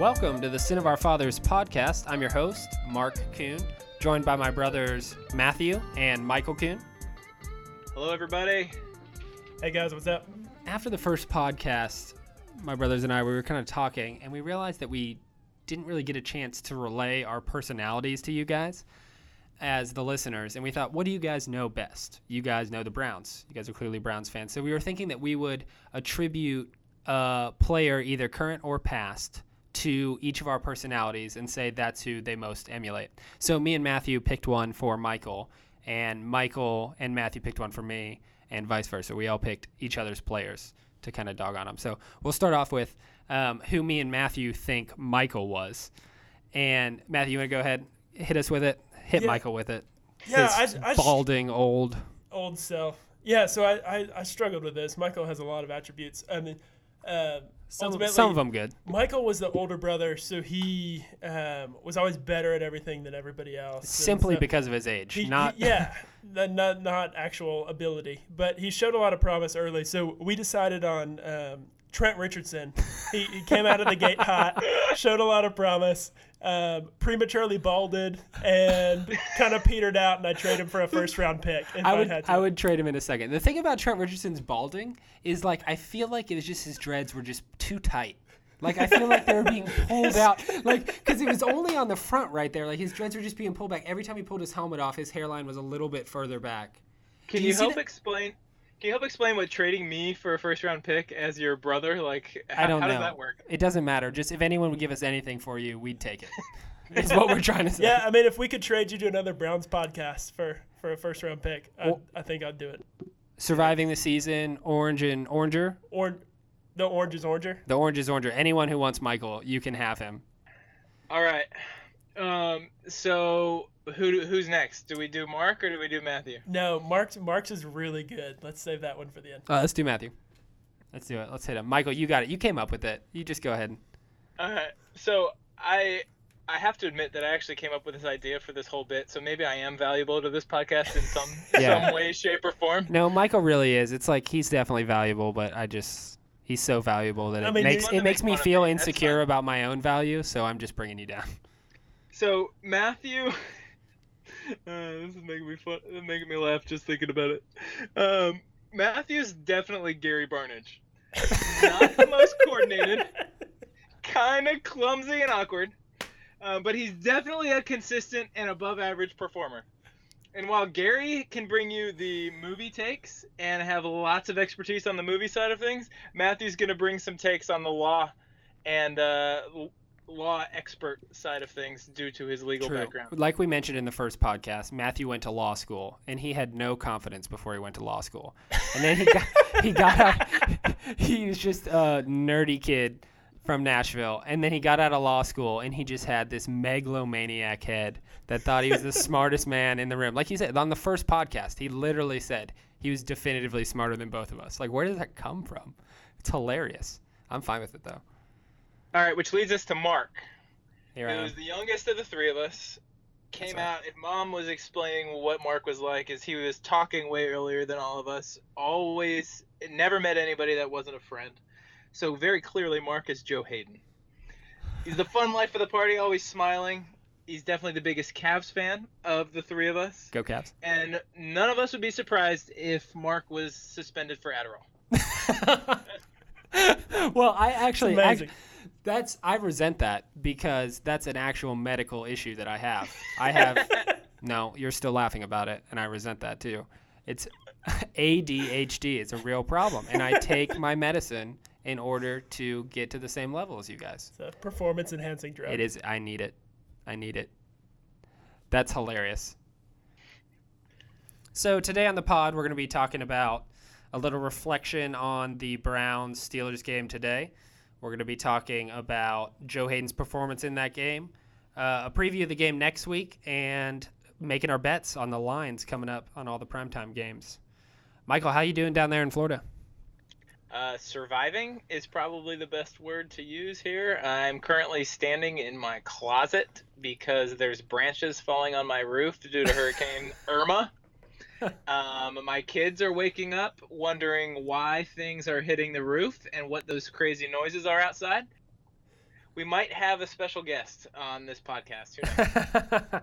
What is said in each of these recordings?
Welcome to the Sin of Our Fathers podcast. I'm your host, Mark Kuhn, joined by my brothers Matthew and Michael Kuhn. Hello, everybody. Hey guys, what's up? After the first podcast, my brothers and I we were kind of talking, and we realized that we didn't really get a chance to relay our personalities to you guys as the listeners. And we thought, what do you guys know best? You guys know the Browns. You guys are clearly Browns fans. So we were thinking that we would attribute a player, either current or past, to each of our personalities and say that's who they most emulate. So me and Matthew picked one for Michael, and Michael and Matthew picked one for me, and vice versa. We all picked each other's players to kind of dog on them. So we'll start off with um, who me and Matthew think Michael was. And Matthew, you want to go ahead, hit us with it, hit Yeah. Michael with it. Yeah, His I- I sh- balding old. Old self. Yeah, so I, I, I struggled with this. Michael has a lot of attributes. I mean, uh, Some, ultimately, some of them good. Michael was the older brother, so he um, was always better at everything than everybody else. Simply so because of his age, he- he- not yeah, not, not not actual ability, but he showed a lot of promise early. So we decided on um, Trent Richardson. He, he came out of the gate hot, showed a lot of promise. Um, prematurely balded and kind of petered out, and I traded him for a first round pick. If I, I would had to. I would trade him in a second. The thing about Trent Richardson's balding is like I feel like it was just his dreads were just too tight. Like I feel like they were being pulled out, like because it was only on the front right there. Like his dreads were just being pulled back. Every time he pulled his helmet off, his hairline was a little bit further back. Can Do you, you help explain? Can you help explain what trading me for a first round pick as your brother like? How, I don't how know. does that work? It doesn't matter. Just if anyone would give us anything for you, we'd take it. Is what we're trying to say. Yeah, I mean, if we could trade you to another Browns podcast for for a first round pick, I, I think I'd do it. Surviving the season, orange and oranger. Or the orange is oranger. The orange is oranger. Anyone who wants Michael, you can have him. All right. Um. So who who's next? Do we do Mark or do we do Matthew? No, Mark's Mark's is really good. Let's save that one for the end. Uh, let's do Matthew. Let's do it. Let's hit him. Michael, you got it. You came up with it. You just go ahead. All right. So I I have to admit that I actually came up with this idea for this whole bit. So maybe I am valuable to this podcast in some Yeah. some way, shape, or form. No, Michael really is. It's like he's definitely valuable, but I just he's so valuable that it mean, makes it makes me Make fun feel me. Insecure about my own value. So I'm just bringing you down. So Matthew, uh, this is making me fun, making me laugh just thinking about it. Um, Matthew's definitely Gary Barnidge. Not the most coordinated, kind of clumsy and awkward, uh, but he's definitely a consistent and above-average performer. And while Gary can bring you the movie takes and have lots of expertise on the movie side of things, Matthew's going to bring some takes on the law and uh, law expert side of things due to his legal background. Like we mentioned in the first podcast, Matthew went to law school and he had no confidence before he went to law school. And then he got he got out he was just a nerdy kid from Nashville and then he got out of law school and he just had this megalomaniac head that thought he was the smartest man in the room. Like he said on the first podcast, he literally said he was definitively smarter than both of us. Like where does that come from? It's hilarious. I'm fine with it though. All right, which leads us to Mark, Here I who am. was the youngest of the three of us. Came right. out. If Mom was explaining what Mark was like, is he was talking way earlier than all of us. Always, never met anybody that wasn't a friend. So very clearly, Mark is Joe Haden. He's the fun life of the party, always smiling. He's definitely the biggest Cavs fan of the three of us, Go Cavs. and none of us would be surprised if Mark was suspended for Adderall. well, I actually, It's amazing. act- that's I resent that because that's an actual medical issue that I have. I have no, you're still laughing about it, and I resent that too. It's ADHD. It's a real problem, and I take my medicine in order to get to the same level as you guys. It's a performance enhancing drug. It is. I need it. I need it. That's hilarious. So today on the pod, we're going to be talking about a little reflection on the Browns Steelers game today. We're going to be talking about Joe Haden's performance in that game, uh, a preview of the game next week, and making our bets on the lines coming up on all the primetime games. Michael, how you doing down there in Florida? Uh, surviving is probably the best word to use here. I'm currently standing in my closet because there's branches falling on my roof due to Hurricane Irma. Um, my kids are waking up wondering why things are hitting the roof and what those crazy noises are outside. we might have a special guest on this podcast.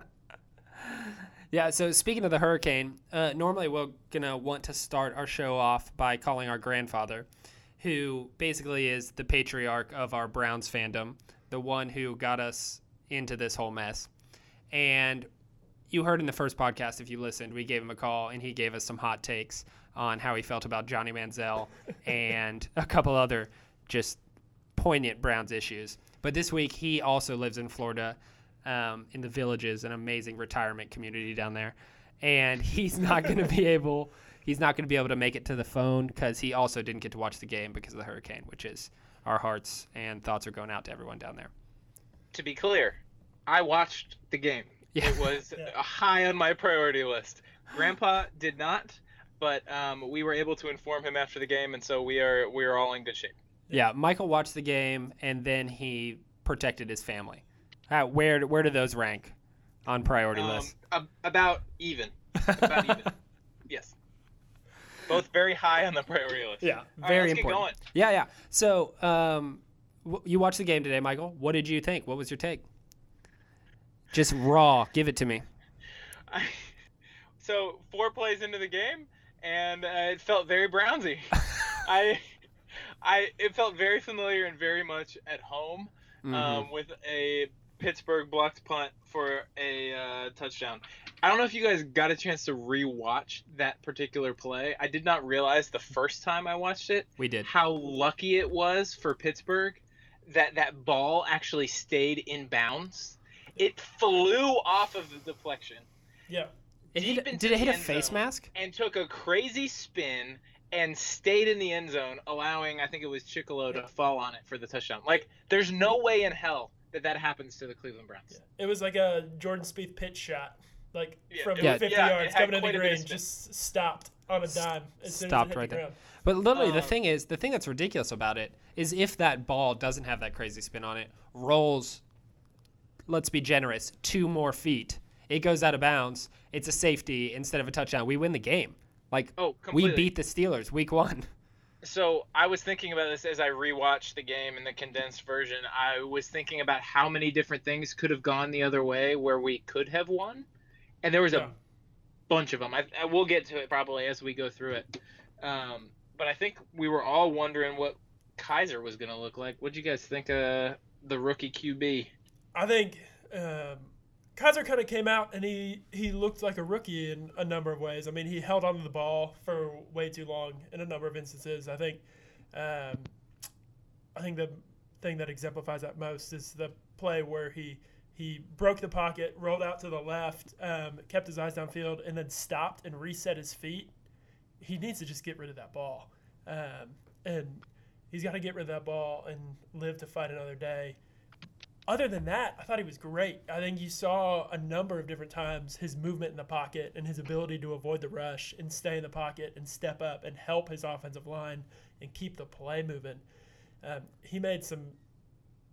Yeah. So speaking of the hurricane, uh, normally we're gonna want to start our show off by calling our grandfather, who basically is the patriarch of our Browns fandom, the one who got us into this whole mess. And you heard in the first podcast, if you listened, we gave him a call and he gave us some hot takes on how he felt about Johnny Manziel and a couple other just poignant Browns issues. But this week, he also lives in Florida, um, in the Villages, an amazing retirement community down there, and he's not going to be able. He's not going to be able to make it to the phone because he also didn't get to watch the game because of the hurricane, which is our hearts and thoughts are going out to everyone down there. to be clear, I watched the game. Yeah. It was Yeah. high on my priority list. Grandpa did not, but um, we were able to inform him after the game, and so we are we are all in good shape. Yeah, Michael watched the game and then he protected his family. Uh, where where do those rank on priority Um, list? ab- about even. About even. Yes. Both very high on the priority list. Yeah, All right, very let's important. going. Yeah, yeah. So, um, w- you watched the game today, Michael. What did you think? What was your take? Just raw. Give it to me. I, so four plays into the game, and uh, it felt very Brownsy. I, I it felt very familiar and very much at home Mhm. um, with a Pittsburgh blocked punt for a uh, touchdown. I don't know if you guys got a chance to rewatch that particular play. I did not realize the first time I watched it we did. how lucky it was for Pittsburgh that that ball actually stayed in bounds. It flew off of the deflection Yeah. It hit, did it hit a face mask? and took a crazy spin and stayed in the end zone, allowing I think it was Chickillo to fall on it for the touchdown. Like, there's no way in hell that that happens to the Cleveland Browns. Yeah. It was like a Jordan Spieth pitch shot, like Yeah, from was- 50 yeah, yards coming to quite the a green, just stopped on a dime. As soon Stopped as it hit right the there. ground. But literally, the Um, thing is, the thing that's ridiculous about it is if that ball doesn't have that crazy spin on it, rolls, let's be generous, two more feet, it goes out of bounds. It's a safety instead of a touchdown. We win the game. Like Oh, we beat the Steelers week one. So I was thinking about this as I rewatched the game in the condensed version. I was thinking about how many different things could have gone the other way where we could have won, and there was a Yeah. bunch of them. I, I will get to it probably as we go through it. Um, but I think we were all wondering what Kizer was going to look like. What would you guys think of the rookie QB? I think um, Kizer kind of came out and he, he looked like a rookie in a number of ways. I mean, he held onto the ball for way too long in a number of instances. I think um, I think the thing that exemplifies that most is the play where he he broke the pocket, rolled out to the left, um, kept his eyes downfield, and then stopped and reset his feet. He needs to just get rid of that ball, um, and he's got to get rid of that ball and live to fight another day other than that, I thought he was great. I think you saw a number of different times his movement in the pocket and his ability to avoid the rush and stay in the pocket and step up and help his offensive line and keep the play moving. Um, he made some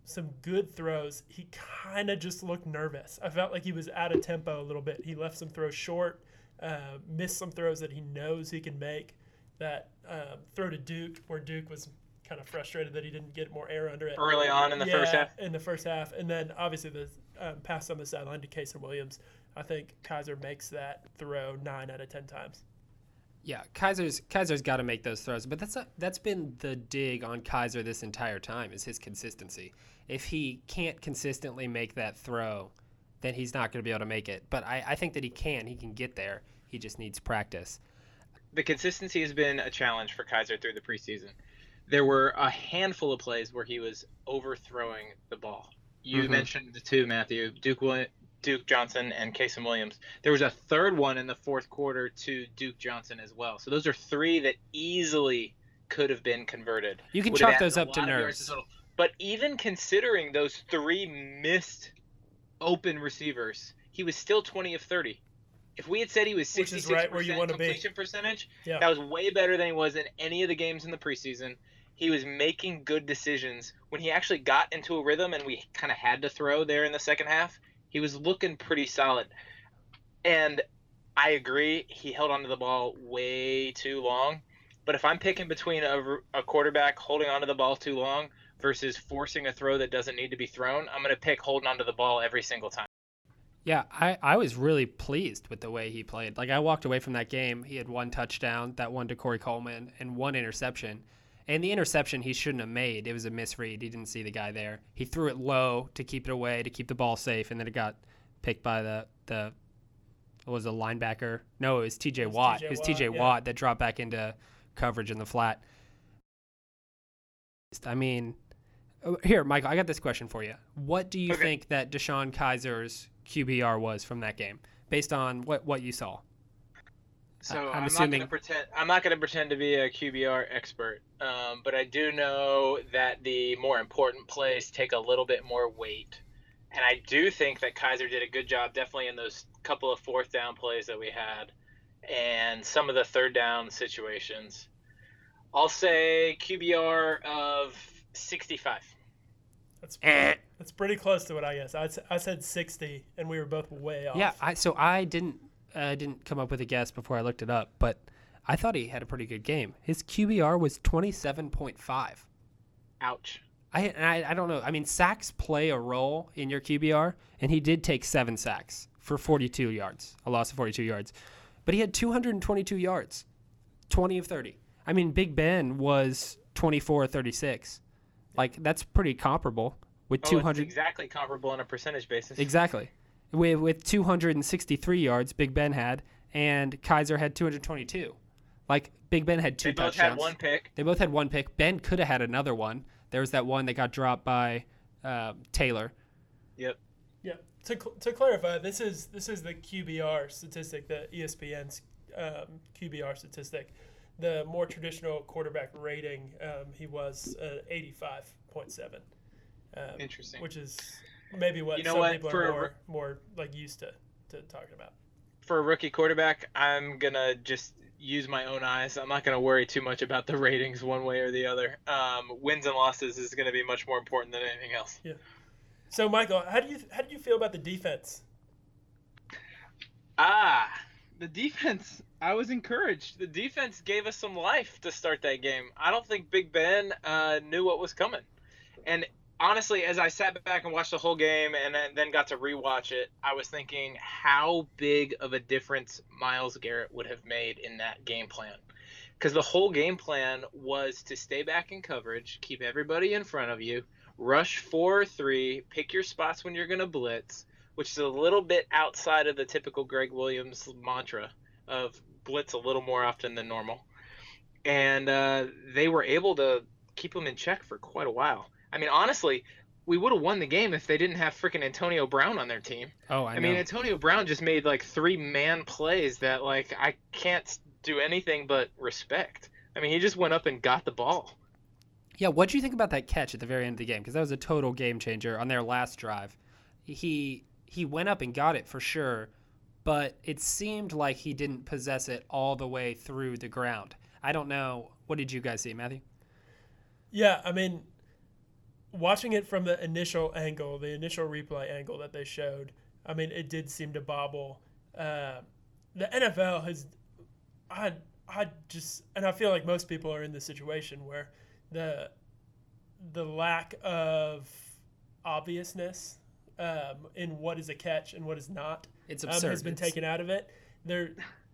some good throws. He kind of just looked nervous. I felt like he was out of tempo a little bit. He left some throws short, uh, missed some throws that he knows he can make. That uh, throw to Duke, where Duke was kind of frustrated that he didn't get more air under it Early on in the first half? In the first half, and then obviously the um, pass on the sideline to Kasen Williams. I think Kizer makes that throw nine out of ten times. Yeah, Kizer's Kizer's got to make those throws, but that's not, that's been the dig on Kizer this entire time is his consistency. If he can't consistently make that throw, then he's not going to be able to make it. But I, I think that he can. He can get there. He just needs practice. the consistency has been a challenge for Kizer through the preseason. There were a handful of plays where he was overthrowing the ball. You Mhm. mentioned the two, Matthew Duke Willi- Duke Johnson and Kasen Williams. There was a third one in the fourth quarter to Duke Johnson as well. So those are three that easily could have been converted. You can Would chalk those up to lot nerves. But even considering those three missed open receivers, he was still 20 of 30. If we had said he was Which 66% right where you wanna be. completion percentage, Yeah. that was way better than he was in any of the games in the preseason. He was making good decisions. When he actually got into a rhythm and we kind of had to throw there in the second half, he was looking pretty solid. And I agree, he held onto the ball way too long. But if I'm picking between a, a quarterback holding onto the ball too long versus forcing a throw that doesn't need to be thrown, I'm going to pick holding onto the ball every single time. Yeah, I, I was really pleased with the way he played. Like I walked away from that game, he had one touchdown, that one to Corey Coleman, and one interception. And the interception he shouldn't have made. It was a misread. He didn't see the guy there. He threw it low to keep it away, to keep the ball safe, and then it got picked by the the what was a linebacker? No, it was T.J. Watt. It was Watt, T.J. yeah. Watt that dropped back into coverage in the flat. I mean, oh, here, Michael, I got this question for you. What do you Okay. think that DeShone Kizer's QBR was from that game, based on what what you saw? So I'm I'm, not going to pretend. I'm not going to pretend to be a QBR expert, um, but I do know that the more important plays take a little bit more weight, and I do think that Kizer did a good job, definitely in those couple of fourth down plays that we had, and some of the third down situations. I'll say QBR of 65. That's Eh. that's pretty close to what I guess. I, I said 60, and we were both way off. Yeah, I so I didn't I didn't come up with a guess before I looked it up, but I thought he had a pretty good game. His QBR was twenty seven point five. Ouch. I, I I don't know. I mean, sacks play a role in your QBR, and he did take seven sacks for forty two yards, a loss of forty two yards, but he had two hundred and twenty two yards, twenty of thirty. I mean, Big Ben was twenty four of thirty six. Like that's pretty comparable with Oh, two it's exactly comparable on a percentage basis. Exactly. With with 263 yards, Big Ben had, and Kizer had 222. Like Big Ben had two They both touchdowns. had one pick. They both had one pick. Ben could have had another one. There was that one that got dropped by uh, Taylor. Yep. Yeah. To, cl- to clarify, this is this is the QBR statistic, the ESPN's um, QBR statistic. The more traditional quarterback rating, um, he was uh, 85.7, um, Interesting. which is maybe what You know some what? people For are more, more like used to, to talking about. for a rookie quarterback, I'm gonna just use my own eyes. I'm not gonna worry too much about the ratings one way or the other. Um, wins and losses is gonna be much more important than anything else. Yeah. So, Michael, how do you how do you feel about the defense? Ah, the defense. I was encouraged. The defense gave us some life to start that game. I don't think Big Ben uh, knew what was coming. And honestly, as I sat back and watched the whole game and then- got to rewatch it, I was thinking how big of a difference Myles Garrett would have made in that game plan. Because the whole game plan was to stay back in coverage, keep everybody in front of you, rush four or three, pick your spots when you're going to blitz, which is a little bit outside of the typical Gregg Williams mantra of blitz a little more often than normal. And uh, they were able to keep them in check for quite a while. I mean, honestly, we would have won the game if they didn't have freaking Antonio Brown on their team. Oh, I, I, know. mean, Antonio Brown just made like three man plays that like I can't do anything but respect. I mean, he just went up and got the ball. yeah, what do you think about that catch at the very end of the game? Because that was a total game changer on their last drive. He he went up and got it for sure, but it seemed like he didn't possess it all the way through the ground. I don't know. What did you guys see, Matthew? Yeah, I mean, watching it from the initial angle, the initial replay angle that they showed, I mean, it did seem to bobble. Uh, the NFL has, I, I just, and I feel like most people are in this situation where the, the lack of obviousness um, in what is a catch and what is not It's um, absurd. has been It's- taken out of it. There,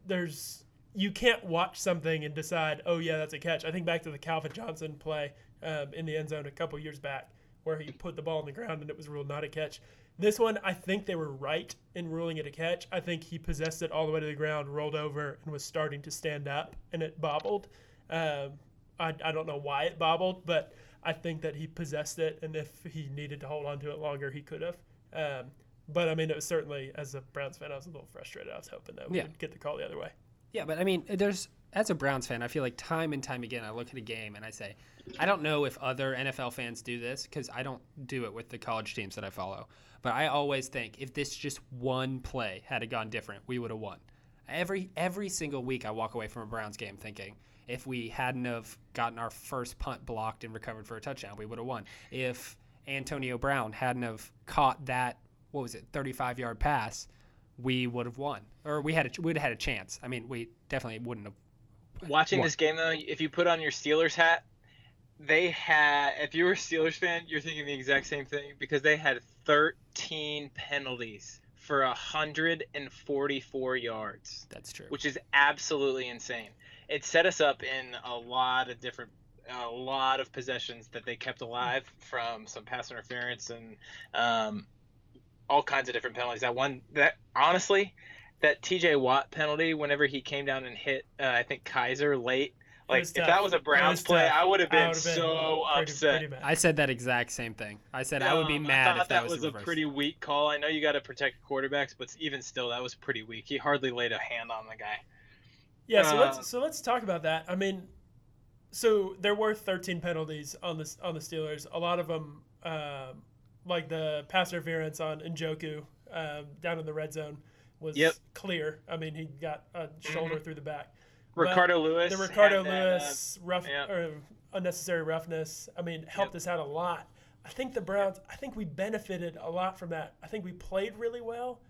there's you can't watch something and decide, oh yeah, that's a catch. I think back to the Calvin Johnson play um, in the end zone a couple years back, where he put the ball on the ground and it was ruled not a catch. This one, I think they were right in ruling it a catch. I think he possessed it all the way to the ground, rolled over, and was starting to stand up, and it bobbled. Um, I, I don't know why it bobbled, but I think that he possessed it, and if he needed to hold on to it longer, he could have. Um, but I mean, it was certainly as a Browns fan, I was a little frustrated. I was hoping that we Yeah. would get the call the other way. Yeah, but I mean, there's as a Browns fan, I feel like time and time again, I look at a game and I say, I don't know if other NFL fans do this because I don't do it with the college teams that I follow. But I always think if this just one play had gone different, we would have won. Every every single week, I walk away from a Browns game thinking if we hadn't have gotten our first punt blocked and recovered for a touchdown, we would have won. If Antonio Brown hadn't have caught that, what was it, 35 yard pass, we would have won, or we had a, we'd have had a chance. I mean, we definitely wouldn't have. Watching What? this game though, if you put on your Steelers hat, they had. If you were a Steelers fan, you're thinking the exact same thing because they had 13 penalties for 144 yards, That's true. which is absolutely insane. It set us up in a lot of different. A lot of possessions that they kept alive from some pass interference and um, all kinds of different penalties. That one, that honestly, that T.J. Watt penalty, whenever he came down and hit, uh, I think Kizer late. Like if tough. that was a Browns was play, tough. I would have been been so pretty- upset. pretty. I said that exact same thing. I said I would be Um, mad I thought if that, was, the a reverse. pretty weak call. I know you got to protect quarterbacks, but even still, that was pretty weak. He hardly laid a hand on the guy. Yeah, so Uh, let's so let's talk about that. I mean, so there were 13 penalties on the on the Steelers. A lot of them, um, like the pass interference on Njoku um, down in the red zone, was Yep. clear. I mean, he got a shoulder through the back. But Ricardo Louis. The Ricardo had that, uh, Louis rough yeah. or unnecessary roughness. I mean, helped us out a lot. I think the Browns. I think we benefited a lot from that. I think we played really well,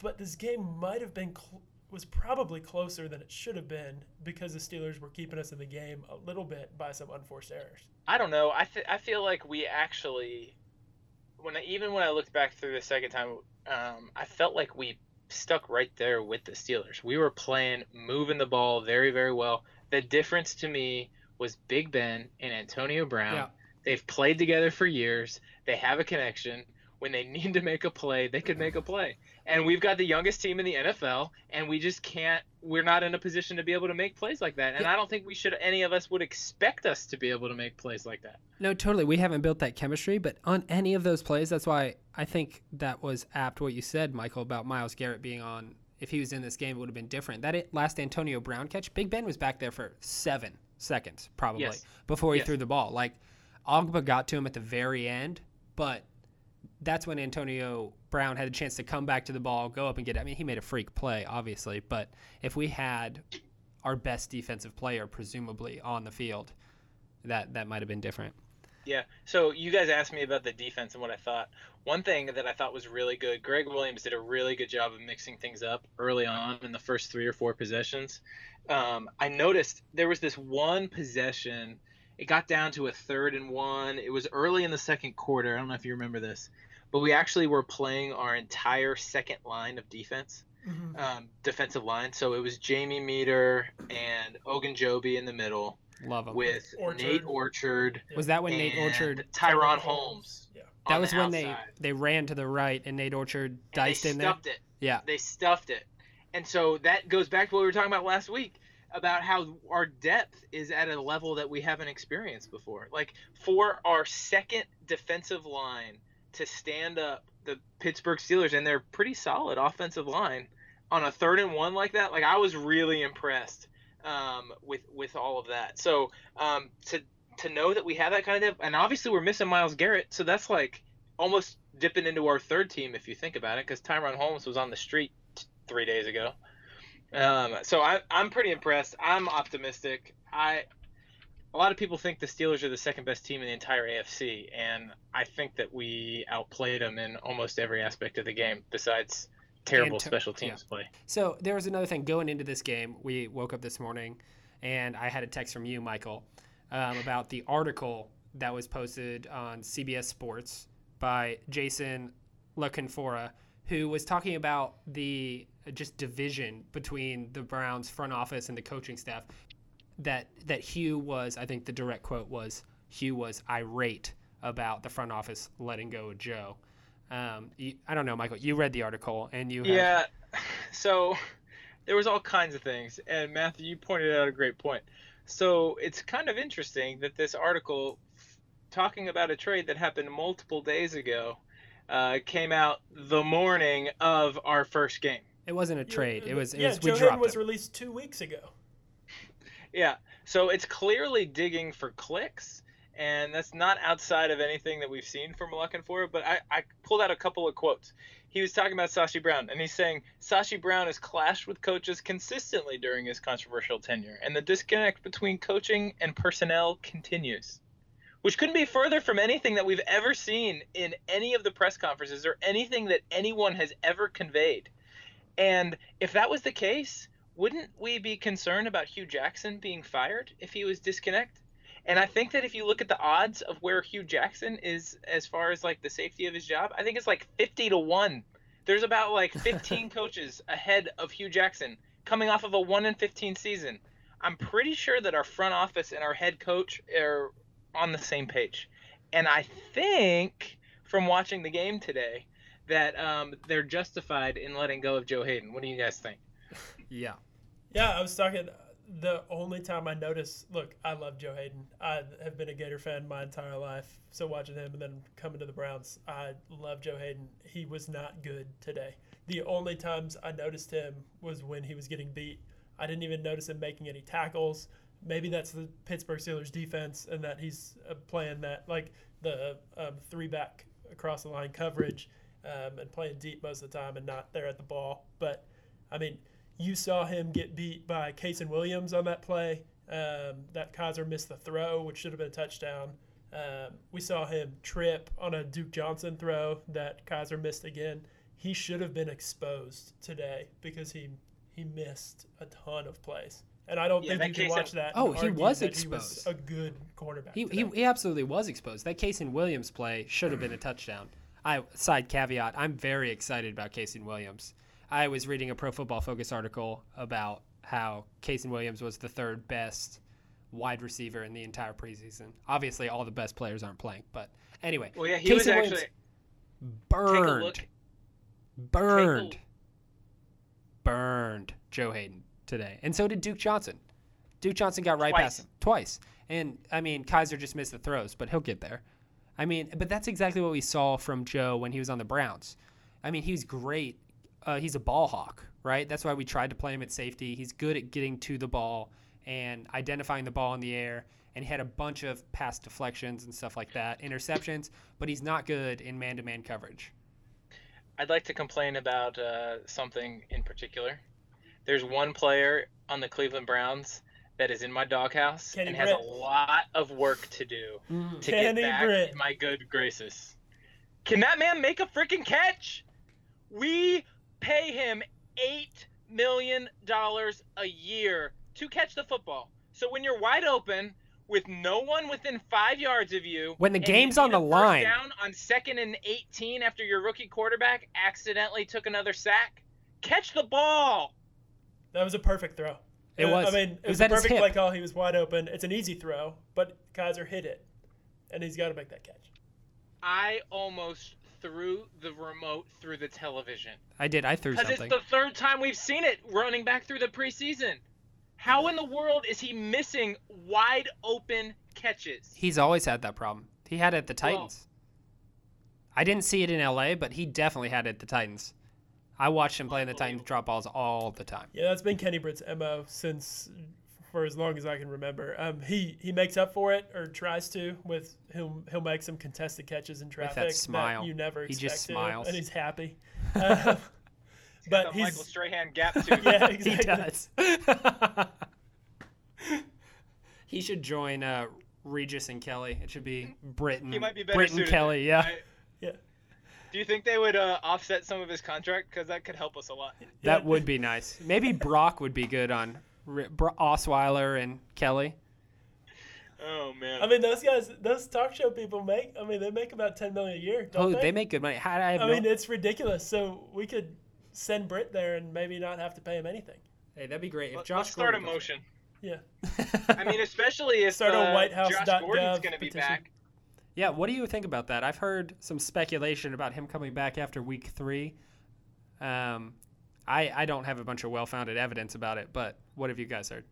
but this game might have been cl- was probably closer than it should have been because the Steelers were keeping us in the game a little bit by some unforced errors. I don't know. I th- I feel like we actually, when I, even when I looked back through the second time, um, I felt like we stuck right there with the Steelers. We were playing, moving the ball very very well. The difference to me was Big Ben and Antonio Brown. Yeah. They've played together for years. They have a connection. When they need to make a play, they could make a play. And we've got the youngest team in the NFL, and we just can't. We're not in a position to be able to make plays like that. And I don't think we should. Any of us would expect us to be able to make plays like that. No, totally. We haven't built that chemistry, but on any of those plays, that's why I think that was apt what you said, Michael, about Myles Garrett being on. If he was in this game, it would have been different. That it, last Antonio Brown catch, Big Ben was back there for seven seconds probably Yes. before he Yes. threw the ball. Like Ogbah got to him at the very end, but that's when Antonio Brown had a chance to come back to the ball, go up and get it. I mean, he made a freak play, obviously, but if we had our best defensive player, presumably, on the field, that that might have been different. Yeah. So you guys asked me about the defense and what I thought. One thing that I thought was really good, Gregg Williams did a really good job of mixing things up early on in the first three or four possessions. Um, I noticed there was this one possession. It got down to a third and one. It was early in the second quarter. I don't know if you remember this, but we actually were playing our entire second line of defense, um, defensive line. So it was Jamie Meder and Ogunjobi in the middle Love him. with Orchard. Nate Orchard. Was that when Nate Orchard? Tyrone Holmes. Yeah. That was the when they outside. they ran to the right and Nate Orchard And diced they in there. stuffed it. Yeah, They stuffed it. And so that goes back to what we were talking about last week about how our depth is at a level that we haven't experienced before. Like for our second defensive line to stand up the Pittsburgh Steelers and their pretty solid offensive line on a third and one like that, like I was really impressed um, with with all of that. So um, to to know that we have that kind of depth, and obviously we're missing Myles Garrett, so that's like almost dipping into our third team if you think about it, because Tyrone Holmes was on the street t- three days ago. Um, so I, I'm pretty impressed. I'm optimistic. I a lot of people think the Steelers are the second best team in the entire AFC, and I think that we outplayed them in almost every aspect of the game, besides terrible to- special teams play. So there was another thing going into this game. We woke up this morning, and I had a text from you, Michael, um, about the article that was posted on CBS Sports by Jason La Canfora, who was talking about the just division between the Browns front office and the coaching staff. That that Hue was, I think the direct quote was Hue was irate about the front office letting go of Joe. Um, I don't know, Michael. You read the article, and you have, Yeah. So there was all kinds of things, and Matthew, you pointed out a great point. So it's kind of interesting that this article, talking about a trade that happened multiple days ago, uh, came out the morning of our first game. It wasn't a trade. It was. It yeah, was Joe we Haden was him. released two weeks ago. Yeah. So it's clearly digging for clicks, and that's not outside of anything that we've seen from for. But I, I pulled out a couple of quotes. He was talking about Sashi Brown, and he's saying Sashi Brown has clashed with coaches consistently during his controversial tenure, and the disconnect between coaching and personnel continues. Which couldn't be further from anything that we've ever seen in any of the press conferences or anything that anyone has ever conveyed. And if that was the case, wouldn't we be concerned about Hue Jackson being fired if he was disconnect? And I think that if you look at the odds of where Hue Jackson is as far as like the safety of his job, I think it's like 50 to 1. There's about like 15 coaches ahead of Hue Jackson coming off of a 1 in 15 season. I'm pretty sure that our front office and our head coach are on the same page. And I think from watching the game today that um, they're justified in letting go of Joe Haden. What do you guys think? Yeah. Yeah, I was talking. The only time I noticed, look, I love Joe Haden. I have been a Gator fan my entire life. So watching him and then coming to the Browns, I love Joe Haden. He was not good today. The only times I noticed him was when he was getting beat. I didn't even notice him making any tackles. Maybe that's the Pittsburgh Steelers defense and that he's uh, playing that like the um, three back across the line coverage um, and playing deep most of the time and not there at the ball. But I mean, you saw him get beat by Kasen Williams on that play. Um, that Kizer missed the throw, which should have been a touchdown. Um, we saw him trip on a Duke Johnson throw that Kizer missed again. He should have been exposed today because he he missed a ton of plays. And I don't Yeah, think you can watch that. Oh, he was that He was exposed. a good quarterback. He, he, he absolutely was exposed. That Kasen Williams play should have been a touchdown. I side caveat, I'm very excited about Kasen Williams. I was reading a Pro Football Focus article about how Kasen Williams was the third best wide receiver in the entire preseason. Obviously, all the best players aren't playing, but anyway, Well, yeah, he Kasen was Williams actually. burned, look. burned, burned Joe Haden today, and so did Duke Johnson. Duke Johnson got right Twice. past him twice, and I mean Kizer just missed the throws, but he'll get there. I mean, but that's exactly what we saw from Joe when he was on the Browns. I mean, he's great. Uh, he's a ball hawk, right? That's why we tried to play him at safety. He's good at getting to the ball and identifying the ball in the air. And he had a bunch of pass deflections and stuff like that, interceptions. But he's not good in man-to-man coverage. I'd like to complain about uh, something in particular. There's one player on the Cleveland Browns that is in my doghouse Kenny and has a lot of work to do mm. to Kenny get back Britt. in my good graces. Can that man make a freaking catch? We pay him eight million dollars a year to catch the football. So when you're wide open with no one within five yards of you, When the game's on the line. down on second and 18 after your rookie quarterback accidentally took another sack, catch the ball. That was a perfect throw. It Uh, was. I mean, It it, was was, a perfect hip. play call. He was wide open. It's an easy throw, but Kizer hit it, and he's got to make that catch. I almost threw the remote through the television. I did. I threw something. Because it's something. the third time we've seen it running back through the preseason. How in the world is he missing wide open catches? He's always had that problem. He had it at the Well- Titans. I didn't see it in LA, but he definitely had it at the Titans. I watched him play in the Titans drop balls all the time. Yeah, that's been Kenny Britt's mo since for as long as I can remember. Um, he he makes up for it or tries to with he'll he'll make some contested catches in traffic. With that traffic smile. you never He expect just to, smiles. and he's happy. Um, but the he's Michael Strahan gap too. yeah he does. he should join uh, Regis and Kelly. It should be Britton. He might be better Britton. Kelly, yeah. I- Yeah. Do you think they would uh, offset some of his contract? Because that could help us a lot. That would be nice. Maybe Brock would be good on R- Bro- Osweiler and Kelly. Oh man. I mean, those guys, those talk show people make. I mean, they make about ten million a year. Don't Oh, they? they make good money. How, I have I no- mean, it's ridiculous. So we could send Britt there and maybe not have to pay him anything. hey, that'd be great if Let- Josh Let's start a Gordon goes- motion. Yeah. I mean, especially if Start a uh, whitehouse.gov Josh Gordon's going to be petition. back. Yeah, what do you think about that? I've heard some speculation about him coming back after week three. Um, I I don't have a bunch of well-founded evidence about it, but what have you guys heard?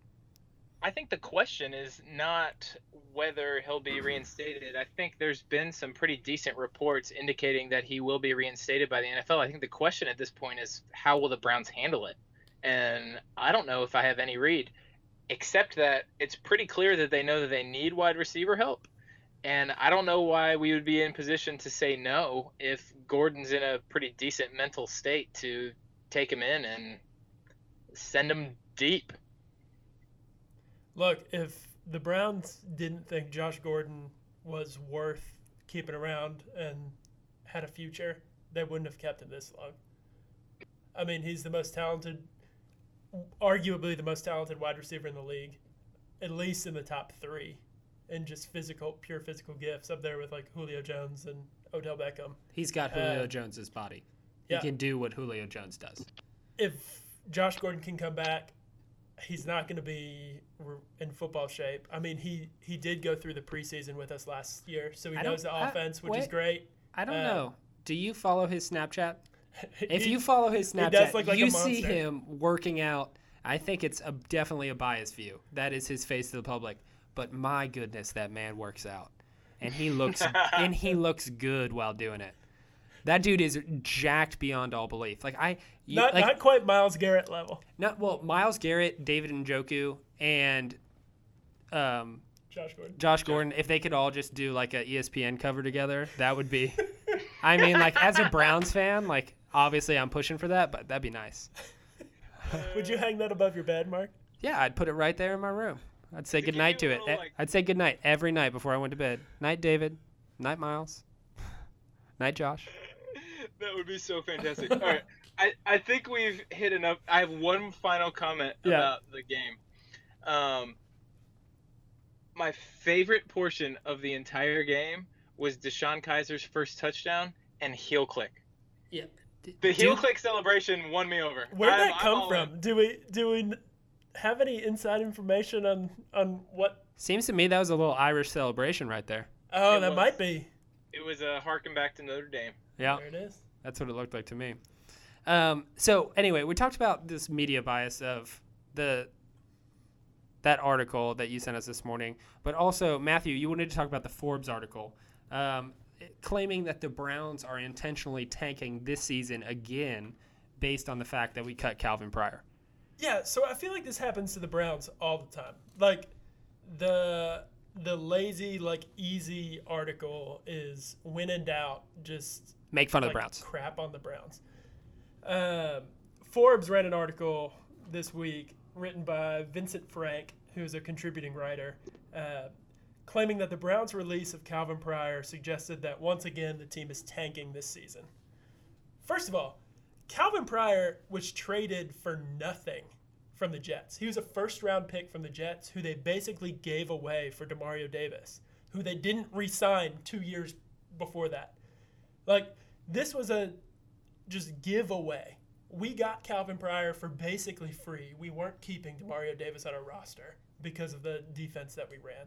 I think the question is not whether he'll be reinstated. I think there's been some pretty decent reports indicating that he will be reinstated by the NFL. I think the question at this point is how will the Browns handle it? And I don't know if I have any read, except that it's pretty clear that they know that they need wide receiver help. And I don't know why we would be in position to say no if Gordon's in a pretty decent mental state to take him in and send him deep. Look, if the Browns didn't think Josh Gordon was worth keeping around and had a future, they wouldn't have kept him this long. I mean, he's the most talented, arguably the most talented wide receiver in the league, at least in the top three and just physical, pure physical gifts up there with like Julio Jones and Odell Beckham. He's got Julio Uh, Jones's body. yeah. He can do what Julio Jones does. If Josh Gordon can come back, he's not going to be in football shape. I mean, he he did go through the preseason with us last year, so he I knows the I- offense, which is great. I don't Uh, know. Do you follow his Snapchat? If He- you follow his Snapchat, like you see him working out. I think it's a, definitely a biased view. That is his face to the public. But my goodness, that man works out, and he looks and he looks good while doing it. That dude is jacked beyond all belief. Like I, you, not like not quite Myles Garrett level. not well. Myles Garrett, David Njoku, and um, Josh Gordon. Josh Gordon, if they could all just do like a ESPN cover together, that would be. I mean, like as a Browns fan, like obviously I'm pushing for that, but that'd be nice. Would you hang that above your bed, Mark? Yeah, I'd put it right there in my room. I'd say To good night to it. little, like- I'd say good night every night before I went to bed. Night, David. Night, Myles. Night, Josh. That would be so fantastic. All right, I, I think we've hit enough. I have one final comment Yeah. about the game. Um, my favorite portion of the entire game was DeShone Kizer's first touchdown and heel click. Yeah. The heel click celebration won me over. Where'd I'm- that come from? in. Do we do we n- have any inside information on on what? Seems to me that was a little Irish celebration right there. Oh, It that was. might be. It was a harken back to Notre Dame. Yeah. There it is. That's what it looked like to me. Um, so anyway, we talked about this media bias of the that article that you sent us this morning, but also Matthew, you wanted to talk about the Forbes article, um, claiming that the Browns are intentionally tanking this season again, based on the fact that we cut Calvin Pryor. Yeah, so I feel like this happens to the Browns all the time. Like the the lazy, like easy article is when in doubt, just Make fun of the Browns. crap on the Browns. Um, Forbes ran an article this week written by Vincent Frank, who's a contributing writer, uh, claiming that the Browns' release of Calvin Pryor suggested that once again the team is tanking this season. First of all, Calvin Pryor was traded for nothing from the Jets. He was a first round pick from the Jets who they basically gave away for Demario Davis, who they didn't re sign two years before that. Like, this was a just giveaway. We got Calvin Pryor for basically free. We weren't keeping Demario Davis on our roster because of the defense that we ran.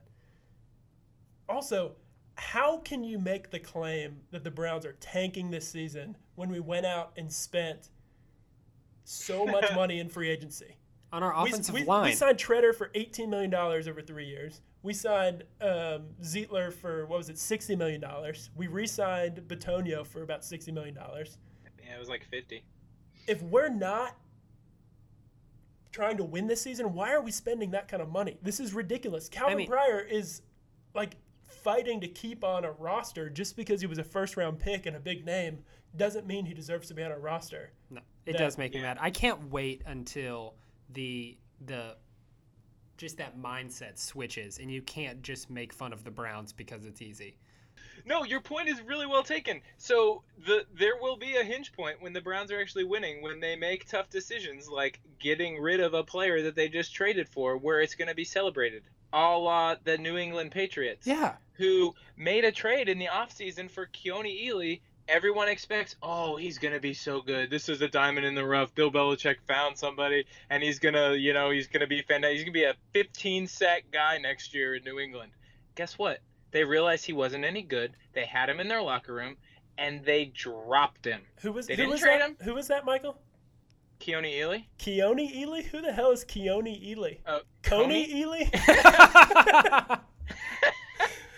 Also, how can you make the claim that the Browns are tanking this season when we went out and spent so much money in free agency? On our We- offensive we, line, We signed Tretter for $18 million over three years. We signed um, Zeitler for, what was it, $60 million. We re signed Bitonio for about $60 million. Yeah, it was like 50. If we're not trying to win this season, why are we spending that kind of money? This is ridiculous. Calvin mean- Pryor is like fighting to keep on a roster just because he was a first round pick and a big name doesn't mean he deserves to be on a roster. No, it that- does make me mad. I can't wait until the the just that mindset switches, and you can't just make fun of the Browns because it's easy. No, your point is really well taken. So the there will be a hinge point when the Browns are actually winning when they make tough decisions like getting rid of a player that they just traded for where it's going to be celebrated. A la the New England Patriots. Yeah, Who made a trade in the offseason for Keone Ealy. Everyone expects, oh, he's going to be so good. This is a diamond in the rough. Bill Belichick found somebody, and he's going to, you know, he's going to be fantastic. He's going to be a 15 sack guy next year in New England. Guess what? They realized he wasn't any good. They had him in their locker room, and they dropped him. Who was, They who didn't was trade that? him? Who was that, Michael? Keone Ealy? Keone Ealy? Who the hell is Keone Ealy? Uh, Coney Coney? Ealy?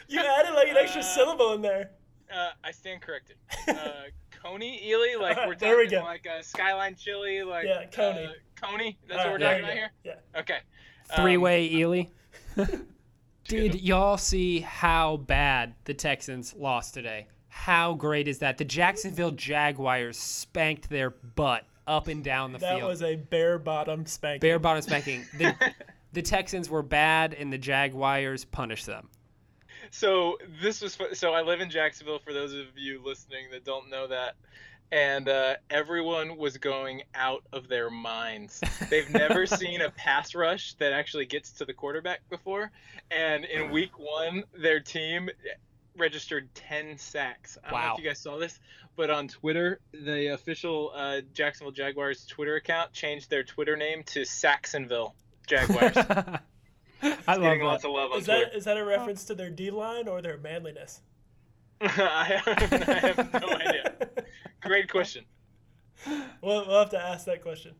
you added like an extra Uh, syllable in there. Uh, I stand corrected. Uh, Coney Ealy? Like, we're talking There we go. like a Skyline Chili? Like, Yeah, Coney. Uh, Coney? That's All what we're right, talking there about you here? go. Okay. three Um, way Ely. Dude, y'all see how bad the Texans lost today? How great is that? The Jacksonville Jaguars spanked their butt up and down the That field. That was a bare bottom spanking. Bare bottom spanking. The, the Texans were bad, and the Jaguars punished them. So this was so I live in Jacksonville. For those of you listening that don't know that, and uh, everyone was going out of their minds. They've never seen a pass rush that actually gets to the quarterback before, and in week one, their team registered 10 sacks. I don't know Wow. if you guys saw this, but on Twitter, the official uh, Jacksonville Jaguars Twitter account changed their Twitter name to Sacksonville Jaguars. I love Getting that. lots of love on Is Twitter. that is that a reference to their D line or their manliness? I, have, I have no idea. Great question. We'll, we'll have to ask that question.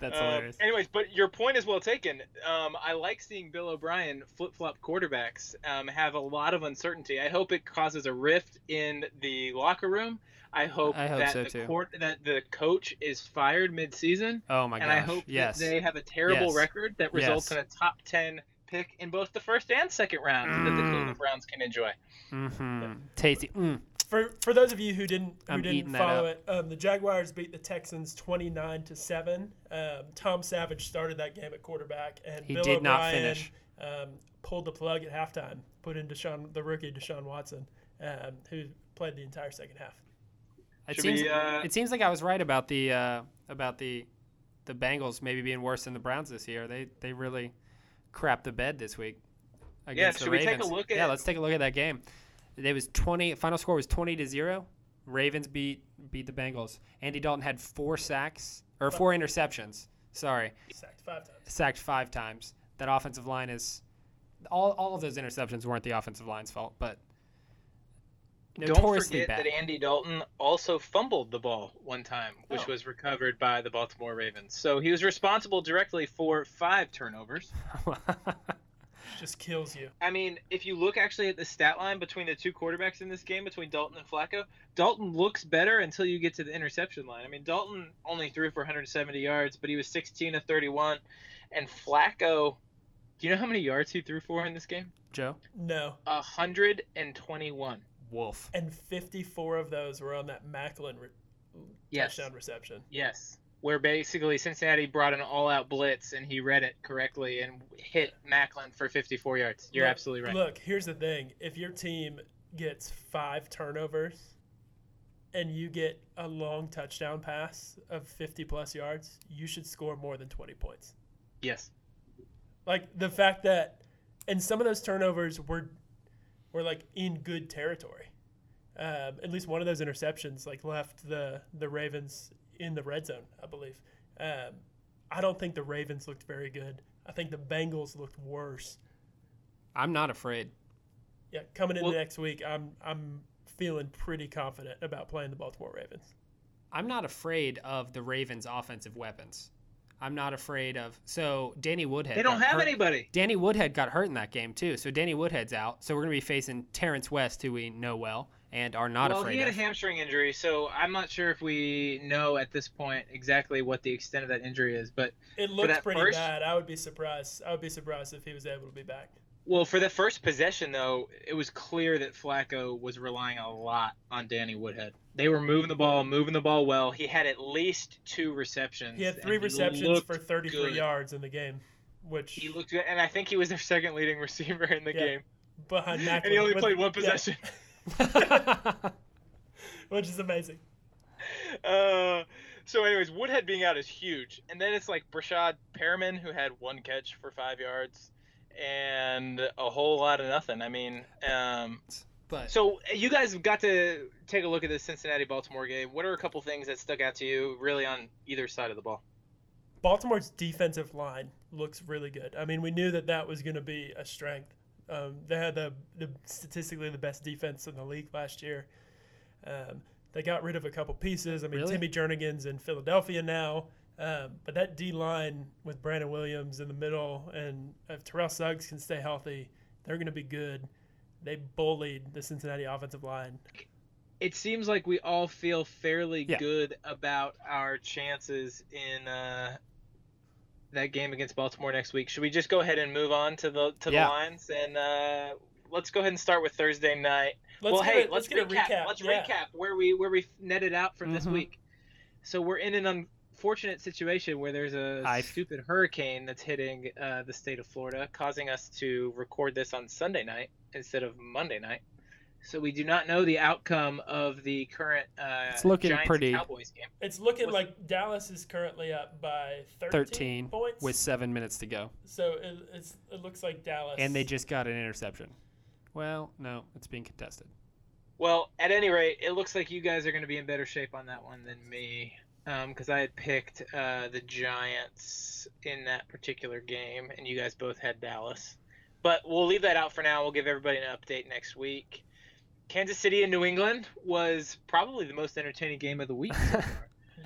That's Uh, hilarious. anyways, but your point is well taken. Um, I like seeing Bill O'Brien flip flop quarterbacks um, have a lot of uncertainty. I hope it causes a rift in the locker room. I hope, I hope that so, the court that the coach is fired mid season, Oh my god, and. I hope yes. they have a terrible Yes. record that results Yes. in a top ten pick in both the first and second round that the Mm. Cleveland Browns can enjoy. hmm Tasty. Mm. For for those of you who didn't who I'm didn't follow it, um, the Jaguars beat the Texans twenty nine to seven. Um, Tom Savage started that game at quarterback, and He Bill did not O'Brien, finish. Um, pulled the plug at halftime, put in Deshaun, the rookie Deshaun Watson, um, who played the entire second half. It Should seems we, uh, it seems like I was right about the uh, about the the Bengals maybe being worse than the Browns this year. They they really crapped the bed this week against should the we take a Ravens. look at- yeah, let's take a look at that game. It was twenty. Final score was twenty to zero. Ravens beat beat the Bengals. Andy Dalton had four sacks or four interceptions. Sorry, Sacked five times. sacked five times. That offensive line is all all of those interceptions weren't the offensive line's fault, but Don't forget bad. that Andy Dalton also fumbled the ball one time, which Oh. was recovered by the Baltimore Ravens. So he was responsible directly for five turnovers. Just kills you. I mean, if you look actually at the stat line between the two quarterbacks in this game, between Dalton and Flacco, Dalton looks better until you get to the interception line. I mean, Dalton only threw for 170 yards, but he was 16 of 31. And Flacco, do you know how many yards he threw for in this game? Joe No, 121. Wolf. and fifty four of those were on that Maclin re- Yes. touchdown reception. Yes. Where basically Cincinnati brought an all out blitz and he read it correctly and hit Maclin for 54 yards. You're Look- absolutely right. Look, here's the thing: if your team gets five turnovers, and you get a long touchdown pass of 50 plus yards, you should score more than 20 points. Yes. Like the fact that, and some of those turnovers were, were like in good territory. Um, at least one of those interceptions like left the the Ravens in the red zone, I believe. Um, I don't think the Ravens looked very good. I think the Bengals looked worse. I'm not afraid. Yeah, coming in Well- next week, I'm I'm feeling pretty confident about playing the Baltimore Ravens. I'm not afraid of the Ravens' offensive weapons. I'm not afraid of. So Danny Woodhead. They don't have hurt- anybody. Danny Woodhead got hurt in that game too. So Danny Woodhead's out. So we're gonna be facing Terrance West, who we know well and are not well, afraid Well, he had of. a hamstring injury, so I'm not sure if we know at this point exactly what the extent of that injury is. But It looked pretty first- bad. I would be surprised. I would be surprised if he was able to be back. well, for the first possession though, it was clear that Flacco was relying a lot on Danny Woodhead. They were moving the ball, moving the ball well. He had at least two receptions. He had and three receptions for 33 good. yards in the game, which He looked good, and I think he was their second leading receiver in the Yeah. game. behind Maclin. And he only with- played one yeah, possession. which is amazing. Uh, so, anyways, Woodhead being out is huge, and then it's like Breshad Perriman who had one catch for five yards, and a whole lot of nothing. I mean, um, but so you guys got to take a look at the Cincinnati Baltimore game. What are a couple things that stuck out to you, really, on either side of the ball? Baltimore's defensive line looks really good. I mean, we knew that that was going to be a strength. Um, they had the, the statistically the best defense in the league last year. Um, they got rid of a couple pieces. I mean, Really? Timmy Jernigan's in Philadelphia now. Um, but that D line with Brandon Williams in the middle, and if Terrell Suggs can stay healthy, they're going to be good. They bullied the Cincinnati offensive line. It seems like we all feel fairly Yeah. good about our chances in uh, that game against Baltimore next week. Should we just go ahead and move on to the to Yeah. the lines and uh, let's go ahead and start with Thursday night. Let's well, hey, a, let's, get recap. a recap. Let's yeah. recap where we where we netted out from this Mhm. week. So we're in an unfortunate situation where there's a I- stupid hurricane that's hitting uh, the state of Florida, causing us to record this on Sunday night instead of Monday night. So we do not know the outcome of the current uh, It's looking Giants pretty- Cowboys game. It's looking What's- like Dallas is currently up by 13, 13 points. with seven minutes to go, so it, it's, it looks like Dallas. and they just got an interception. Well, no, it's being contested. Well, at any rate, it looks like you guys are going to be in better shape on that one than me, because I had picked uh, the Giants in that particular game, and you guys both had Dallas. But we'll leave that out for now. We'll give everybody an update next week. Kansas City and New England was probably the most entertaining game of the week. so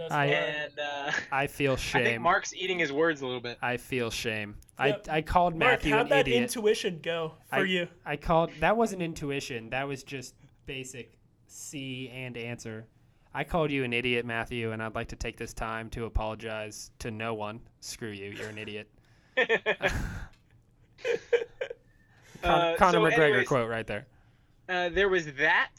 I- far. and uh, I feel I shame. think Mark's eating his words a little bit. I feel shame. Yep. I I called Mark, Matthew how'd an that idiot. intuition go for I- you? I called that wasn't intuition. That was just basic C and answer. I called you an idiot, Matthew, and I'd like to take this time to apologize to no one. Screw you. You're an idiot. Con- Uh, Conor so McGregor anyways, quote right there. Uh, there was that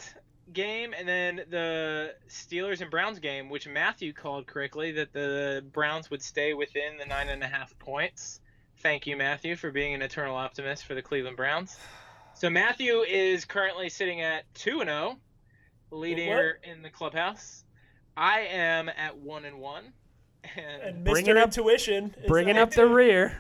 game, and then the Steelers and Browns game, which Matthew called correctly that the Browns would stay within the nine and a half points. Thank you, Matthew, for being an eternal optimist for the Cleveland Browns. So Matthew is currently sitting at two and zero, leader in the clubhouse. I am at one and one, and, And Bringing Mr. up- Intuition. is Bringing up the rear.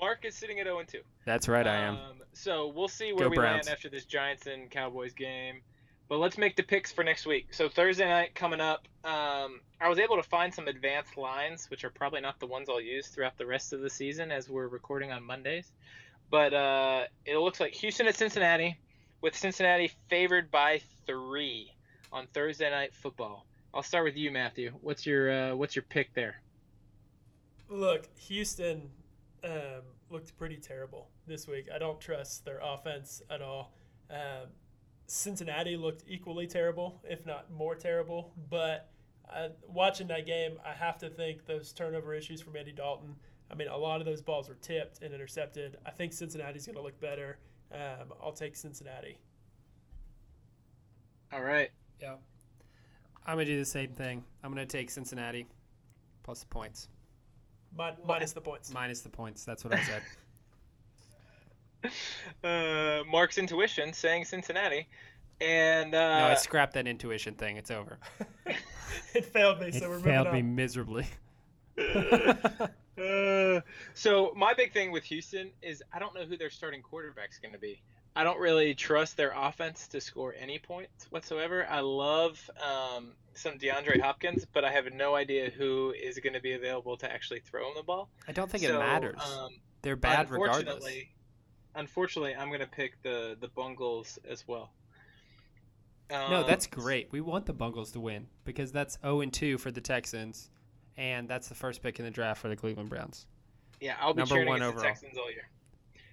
Mark is sitting at zero and two. That's right, I am. Um, so we'll see where Go we Browns. land after this Giants and Cowboys game. But let's make the picks for next week. So Thursday night coming up, um, I was able to find some advanced lines, which are probably not the ones I'll use throughout the rest of the season as we're recording on Mondays. But uh, it looks like Houston at Cincinnati, with Cincinnati favored by three on Thursday night football. I'll start with you, Matthew. What's your uh, what's your pick there? Look, Houston um, looked pretty terrible this week. I don't trust their offense at all. Um, Cincinnati looked equally terrible, if not more terrible. But uh, watching that game, I have to think those turnover issues from Andy Dalton. I mean, a lot of those balls were tipped and intercepted. I think Cincinnati's going to look better. Um, I'll take Cincinnati. All right. Yeah. I'm gonna do the same thing. I'm gonna take Cincinnati plus the points. Min- minus the points. Minus the points. That's what I said. uh, Mark's intuition saying Cincinnati, and uh, no, I scrapped that intuition thing. It's over. it failed me, It we're moving failed on. me miserably. uh, so my big thing with Houston is I don't know who their starting quarterback's going to be. I don't really trust their offense to score any points whatsoever. I love um, some DeAndre Hopkins, but I have no idea who is going to be available to actually throw him the ball. I don't think it matters. Um, They're bad regardless. unfortunately, unfortunately, I'm going to pick the the Bungles as well. No, Um, that's great. We want the Bungles to win because that's 0 and 2 for the Texans, and that's the first pick in the draft for the Cleveland Browns. Yeah, I'll be Number cheering against overall. the Texans all year.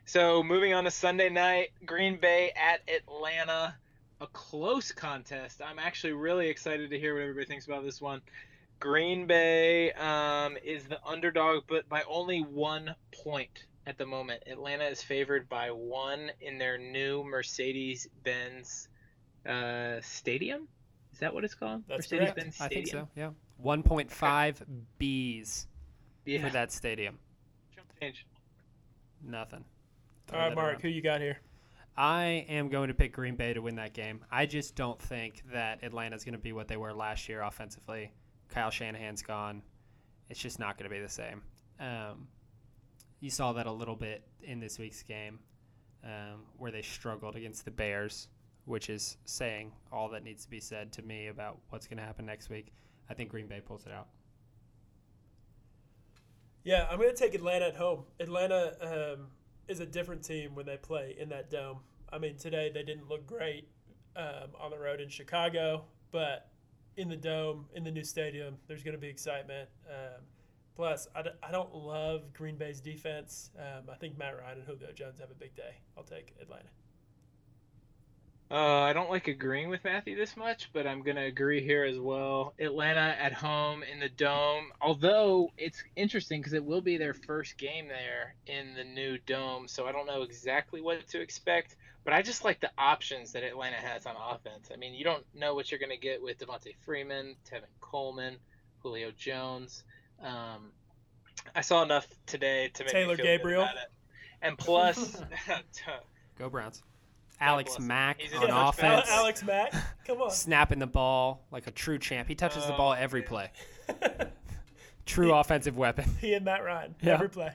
So moving on to Sunday night, Green Bay at Atlanta, a close contest. I'm actually really excited to hear what everybody thinks about this one. Green Bay um, is the underdog, but by only one point at the moment. Atlanta is favored by one in their new Mercedes-Benz uh, Stadium. Is that what it's called? That's Mercedes-Benz Stadium. I think so. Yeah, 1.5 B's Yeah. for that stadium. Change. Nothing. All Throw right, that Mark, around. who you got here? I am going to pick Green Bay to win that game. I just don't think that Atlanta's going to be what they were last year offensively. Kyle Shanahan's gone. It's just not going to be the same. Um, you saw that a little bit in this week's game um, where they struggled against the Bears, which is saying all that needs to be said to me about what's going to happen next week. I think Green Bay pulls it out. Yeah, I'm going to take Atlanta at home. Atlanta um, is a different team when they play in that dome. I mean, today they didn't look great um, on the road in Chicago, but in the dome, in the new stadium, there's going to be excitement. Um, plus, I, d- I don't love Green Bay's defense. Um, I think Matt Ryan and Julio Jones have a big day. I'll take Atlanta. Uh, I don't like agreeing with Matthew this much, but I'm going to agree here as well. Atlanta at home in the Dome, although it's interesting because it will be their first game there in the new Dome, so I don't know exactly what to expect, but I just like the options that Atlanta has on offense. I mean, you don't know what you're going to get with Devonta Freeman, Tevin Coleman, Julio Jones. Um, I saw enough today to make Taylor me feel good Gabriel. about it. And plus, Go Browns. Alex. Mack He's on touchback. Al- offense, Alex Mack, come on. snapping the ball like a true champ. He touches the Oh, ball every man. play. True offensive weapon. he and Matt Ryan, Yeah. every play.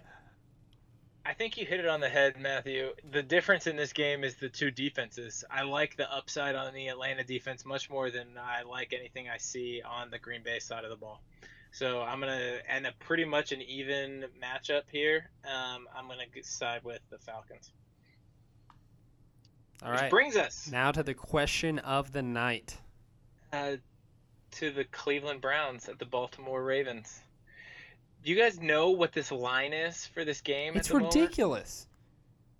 I think you hit it on the head, Matthew. The difference in this game is the two defenses. I like the upside on the Atlanta defense much more than I like anything I see on the Green Bay side of the ball. So I'm gonna end a pretty much an even matchup here. Um, I'm gonna side with the Falcons. All Which right. brings us Now to the question of the night. uh, to the Cleveland Browns at the Baltimore Ravens. Do you guys know what this line is for this game? It's at the moment? ridiculous.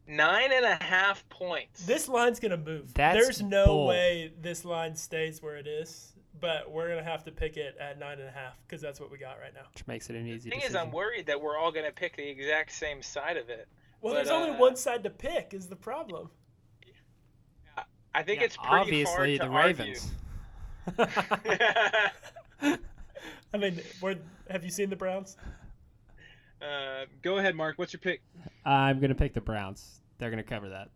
Nine and a half points. This line's gonna move. That's There's no bull. way this line stays where it is, but we're gonna have to pick it at nine and a half because that's what we got right now. Which makes it an easy thing decision. is, I'm worried that we're all gonna pick the exact same side of it. Well, But, there's only uh, one side to pick. Is the problem? I think Yeah, it's pretty obviously hard to the argue. Ravens. I mean, we're, have you seen the Browns? uh, go ahead, Mark. What's your pick? I'm gonna pick the Browns. They're gonna cover that.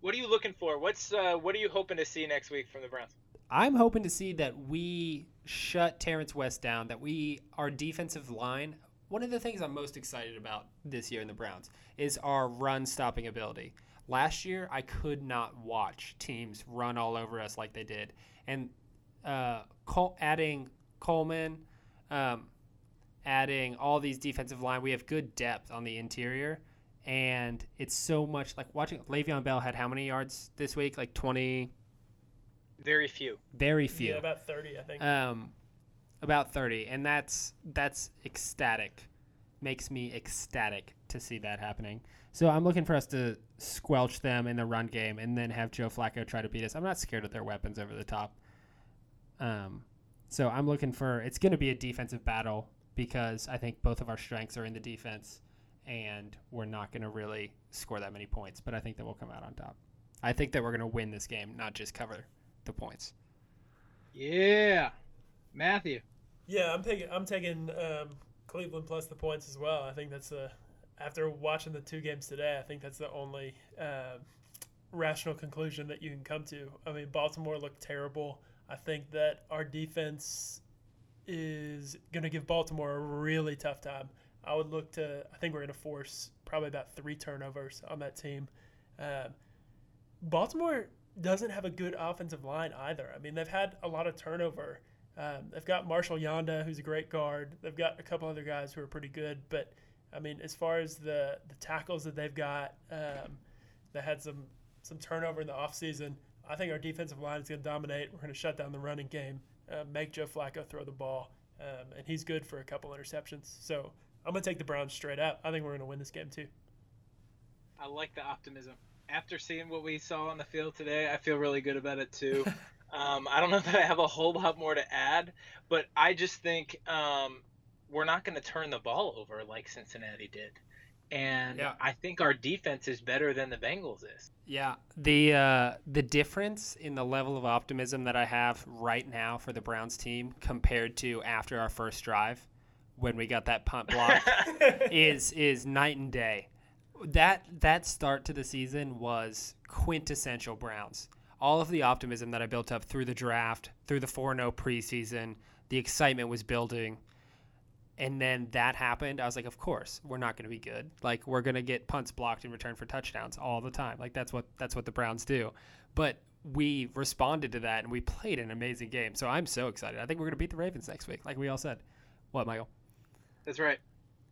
What are you looking for? What's uh, what are you hoping to see next week from the Browns? I'm hoping to see that we shut Terrance West down. That we our defensive line. One of the things I'm most excited about this year in the Browns is our run stopping ability. Last year, I could not watch teams run all over us like they did, and uh, Col- adding Coleman, um, adding all these defensive line, we have good depth on the interior, and it's so much like watching. Le'Veon Bell had how many yards this week? Like twenty. Very few. Very few. Yeah, about thirty, I think. Um, about thirty, and that's that's ecstatic. Makes me ecstatic to see that happening. So I'm looking for us to squelch them in the run game, and then have Joe Flacco try to beat us. I'm not scared of their weapons over the top. Um, so I'm looking for it's going to be a defensive battle because I think both of our strengths are in the defense, and we're not going to really score that many points. But I think that we'll come out on top. I think that we're going to win this game, not just cover the points. Yeah, Matthew. yeah, I'm taking I'm taking um, Cleveland plus the points as well. I think that's a after watching the two games today. I think that's the only uh, rational conclusion that you can come to. I mean, Baltimore looked terrible. I think that our defense is going to give Baltimore a really tough time. I would look to. I think we're going to force probably about three turnovers on that team. Um, Baltimore doesn't have a good offensive line either. I mean, they've had a lot of turnover. Um, they've got Marshal Yanda, who's a great guard. They've got a couple other guys who are pretty good. But I mean, as far as the the tackles that they've got, um, they had some some turnover in the offseason. I think our defensive line is going to dominate. We're going to shut down the running game, uh, make Joe Flacco throw the ball, um, and he's good for a couple interceptions. So I'm going to take the Browns straight up. I think we're going to win this game too. I like the optimism. After seeing what we saw on the field today, I feel really good about it too. um, I don't know that I have a whole lot more to add, but I just think um, we're not going to turn the ball over like Cincinnati did. And Yeah. I think our defense is better than the Bengals is. Yeah, the uh, the difference in the level of optimism that I have right now for the Browns team compared to after our first drive, when we got that punt block, is is night and day. That that start to the season was quintessential Browns. All of the optimism that I built up through the draft, through the 4-0 preseason, the excitement was building. And then that happened. I was like, of course, we're not going to be good. Like we're going to get punts blocked in return for touchdowns all the time. Like that's what that's what the Browns do. But we responded to that and we played an amazing game. So I'm so excited. I think we're going to beat the Ravens next week, like we all said. What, Michael? That's right.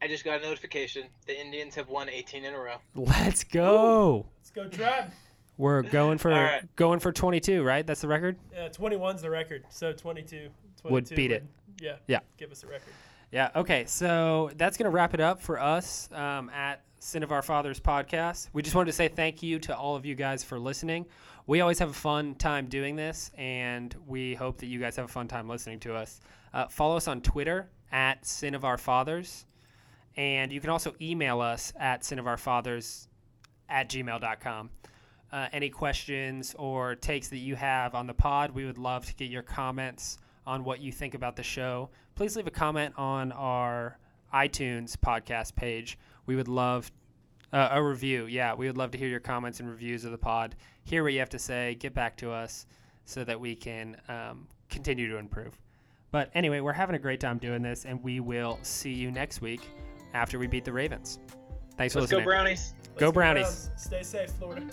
I just got a notification. The Indians have won 18 in a row. Let's go. Let's go tribe. We're going for All right. going for 22, right? That's the record. Yeah, 21's the record. So 22, 22 Would beat it. Yeah. Yeah. Give us a record. Yeah. Okay. So that's going to wrap it up for us um, at Sin of Our Fathers podcast. We just wanted to say thank you to all of you guys for listening. We always have a fun time doing this, and we hope that you guys have a fun time listening to us. Uh, follow us on Twitter at Sin of Our Fathers, and you can also email us at Sin of Our Fathers at gmail.com. Uh, any questions or takes that you have on the pod, we would love to get your comments on what you think about the show. Please leave a comment on our iTunes podcast page. We would love Uh, a review, yeah. We would love to hear your comments and reviews of the pod. Hear what you have to say. Get back to us so that we can um, continue to improve. But anyway, we're having a great time doing this, and we will see you next week after we beat the Ravens. Thanks for Let's go listening. Brownies. Let's Go Brownies. Browns. Stay safe, Florida.